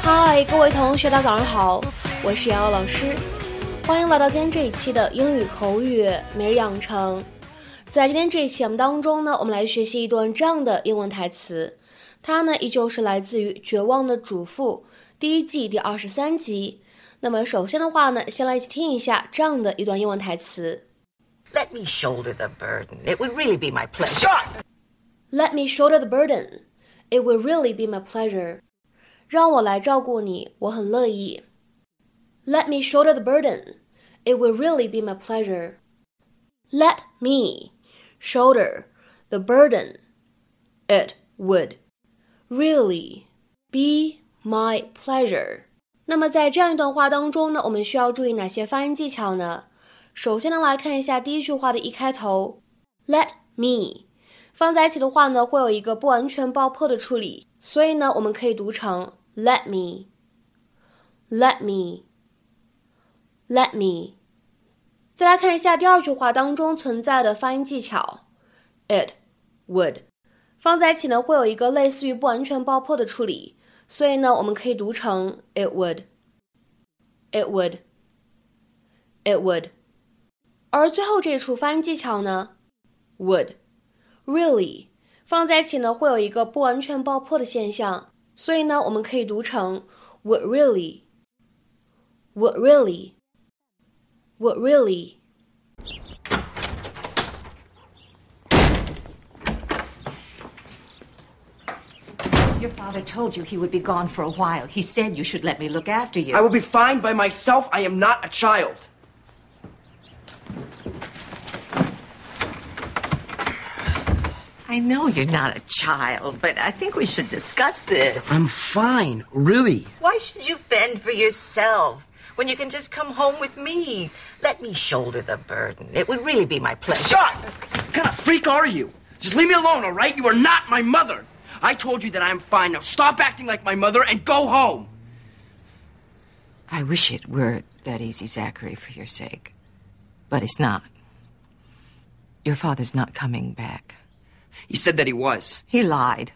嗨，各位同学，大家早上好，我是瑶瑶老师，欢迎来到今天这一期的英语口语每日养成。在今天这一期节目当中呢，我们来学习一段这样的英文台词，它呢依旧是来自于《绝望的主妇》第一季第二十三集。那么首先的话呢，先来一起听一下这样的一段英文台词。 Let me shoulder the burden. It would really be my pleasure. Stop! Let me shoulder the burden. It will really be my pleasure. 让我来照顾你，我很乐意。Let me shoulder the burden. It will really be my pleasure. Let me shoulder the burden. It would really be my pleasure. 那么在这样一段话当中呢，我们需要注意哪些发音技巧呢？首先呢，来看一下第一句话的一开头，Let me 放在一起的话呢，会有一个不完全爆破的处理，所以呢，我们可以读成 Let me，Let me，Let me。再来看一下第二句话当中存在的发音技巧，It would 放在一起呢，会有一个类似于不完全爆破的处理，所以呢，我们可以读成 It would，It would，It would。而最后这一处发音技巧呢，would。really 放在一起呢，会有一个不完全爆破的现象，所以呢，我们可以读成 would really，would really，would really。Your father told you he would be gone for a while. He said you should let me look after you. I will be fine by myself. I am not a child. I know you're not a child, but I think we should discuss this. I'm fine, really. Why should you fend for yourself when you can just come home with me? Let me shoulder the burden. It would really be my pleasure. Stop! What kind of freak are you? Just leave me alone, all right? You are not my mother. I told you that I'm fine. Now stop acting like my mother and go home. I wish it were that easy, Zachary, for your sake. But it's not. Your father's not coming back. He said that he was. He lied.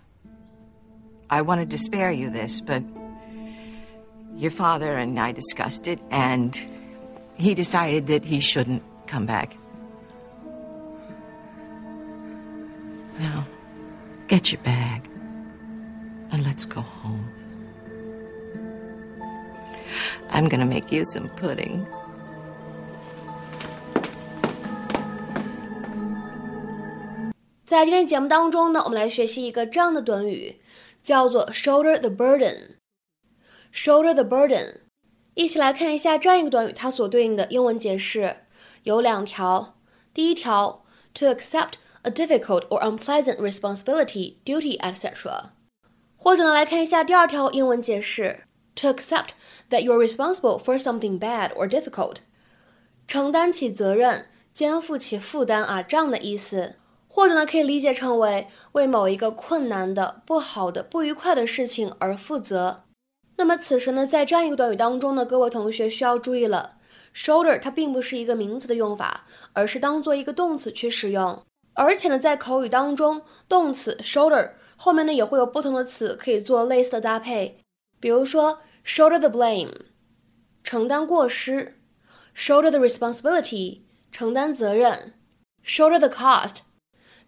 I wanted to spare you this, but your father and I discussed it, and he decided that he shouldn't come back. Now, get your bag and let's go home. I'm gonna make you some pudding. 在今天节目当中呢，我们来学习一个这样的短语，叫做 shoulder the burden。shoulder the burden，一起来看一下这样一个短语，它所对应的英文解释有两条。第一条，to accept a difficult or unpleasant responsibility, duty, etc. 或者呢，来看一下第二条英文解释，to accept that you're responsible for something bad or difficult，承担起责任，肩负起负担啊，这样的意思。或者呢，可以理解成为为某一个困难的、不好的、不愉快的事情而负责。那么此时呢，在这样一个短语当中呢，各位同学需要注意了，shoulder 它并不是一个名词的用法，而是当做一个动词去使用。而且呢，在口语当中，动词 shoulder 后面呢也会有不同的词可以做类似的搭配，比如说 shoulder the blame，承担过失；shoulder the responsibility，承担责任；shoulder the cost。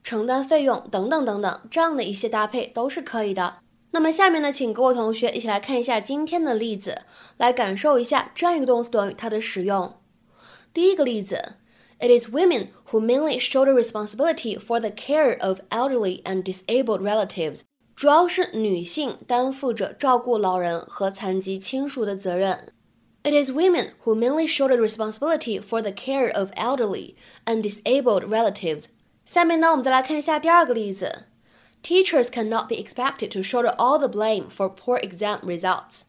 承担费用等等等等，这样的一些搭配都是可以的。那么下面呢，请各位同学一起来看一下今天的例子，来感受一下这样一个动词短语它的使用。第一个例子 ，It is women who mainly shoulder responsibility for the care of elderly and disabled relatives。主要是女性担负着照顾老人和残疾亲属的责任。It is women who mainly shoulder responsibility for the care of elderly and disabled relatives。下面呢，我们再来看一下第二个例子。Teachers cannot be expected to shoulder all the blame for poor exam results。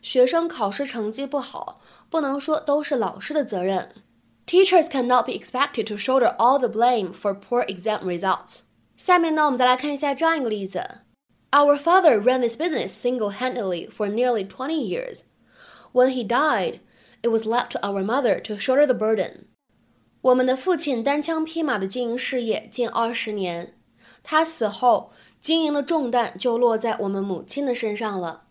学生考试成绩不好，不能说都是老师的责任。 Teachers cannot be expected to shoulder all the blame for poor exam results。下面呢，我们再来看一下这样一个例子。Our father ran this business single-handedly for nearly 20 years. When he died, it was left to our mother to shoulder the burden. 我们的父亲单枪匹马的经营事业近二十年，他死后，经营的重担就落在我们母亲的身上了。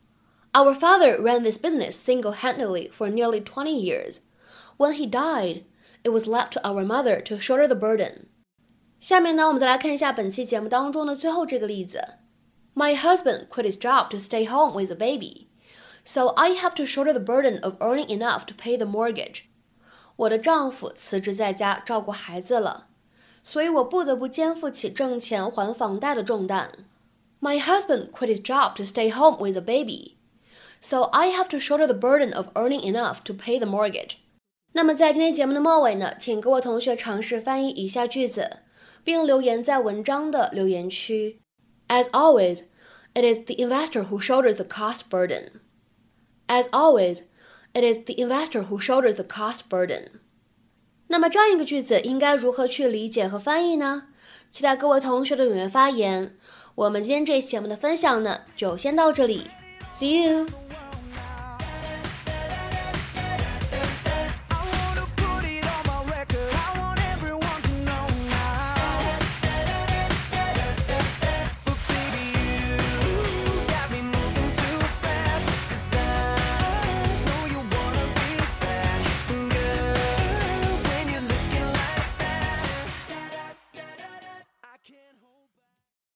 Our father ran this business single-handedly for nearly twenty years. When he died, it was left to our mother to shoulder the burden. 下面呢，我们再来看一下本期节目当中的最后这个例子。My husband quit his job to stay home with a baby, so I have to shoulder the burden of earning enough to pay the mortgage. 我的丈夫辞职在家照顾孩子了，所以我不得不肩负起挣钱还房贷的重担。My husband quit his job to stay home with a baby, so I have to shoulder the burden of earning enough to pay the mortgage. 那么在今天节目的末尾呢，请各位同学尝试翻译以下句子，并留言在文章的留言区。As always, it is the investor who shoulders the cost burden. As always, it is the investor who shoulders the cost burden. 那么这样一个句子应该如何去理解和翻译呢？期待各位同学的踊跃发言。我们今天这期节目的分享呢，就先到这里。See you.